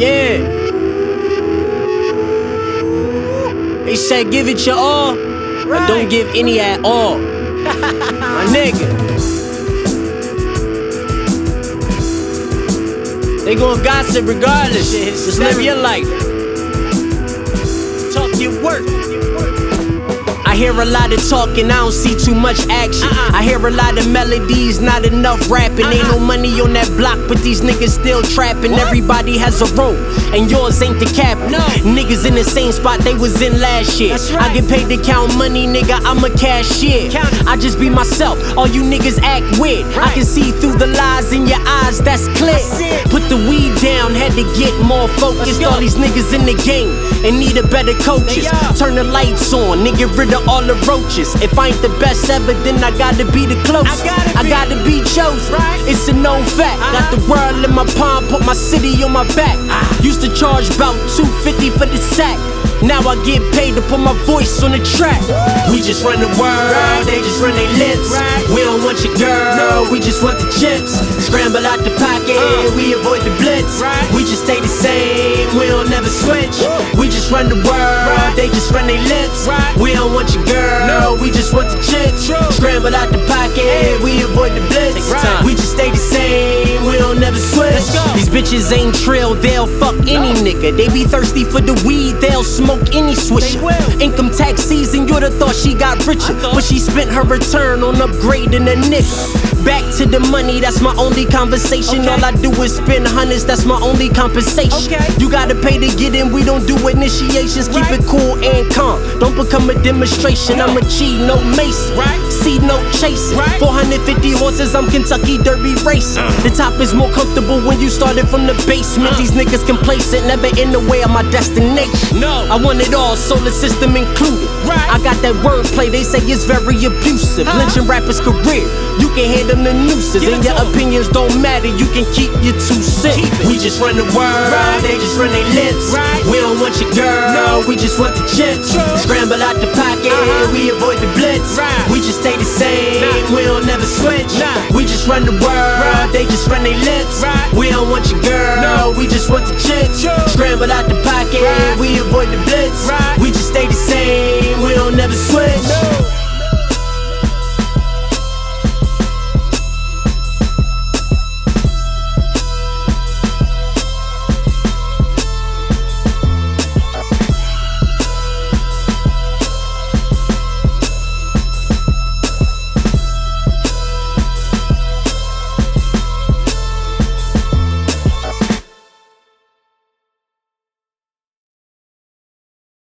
Yeah. They said give it your all, but don't give any at all. My nigga. They gon' gossip regardless. Just live your life. Talk your work. I hear a lot of talking, I don't see too much action. I hear a lot of melodies, not enough rapping. Ain't no money on that block, but these niggas still trapping. Everybody has a role, and yours ain't the cap. Niggas in the same spot they was in last year. I get paid to count money, nigga, I'm a cashier. I just be myself, all you niggas act weird. I can see through the lies in your eyes, that's clear. Put the weed down, had to get more focused. All these niggas in the game and need a better coaches. Turn the lights on, nigga, rid of all the roaches. If I ain't the best ever, then I gotta be the closest. I gotta be chosen. It's a known fact. Got uh-huh. the world in my palm, put my city on my back. Ah. Used to charge about 250 for the sack. Now I get paid to put my voice on the track. We just run the world, they just run their lips. We don't want your girl, we just want the chips. Scramble out the pocket, we avoid the blitz. We just stay the same, we don't never switch. We just run the world, they just run their lips. We don't want your girl, No we just want the chips. Scramble out the pocket, we avoid the blitz. These bitches ain't trill, they'll fuck any nigga. They be thirsty for the weed, they'll smoke any swisher. Income tax season, you'd have thought she got richer. But she spent her return on upgrading a nigga. Back to the money, that's my only conversation. All I do is spend hundreds, that's my only compensation. You gotta pay to get in, we don't do initiations. Keep it cool and calm. Don't become a demonstration. I'm a G, no mason. See no chasing. 450 horses, I'm Kentucky Derby racing. The top is more comfortable when you started from the basement. These niggas complacent, never in the way of my destination. No, I want it all, solar system included. I got that wordplay, they say it's very abusive. Lynching rappers' career, you can hand them the nooses. And your opinions don't matter, you can keep your two cents. We just run the world, they just run their lips. Right. We don't want your girl, no. we just want the chips. Scramble out the pocket, we avoid the We just stay the same, we don't never switch. We just run the world, they just run their lips. We don't want your girl, no. we just want the chips. Scramble out the pocket, we avoid the blitz.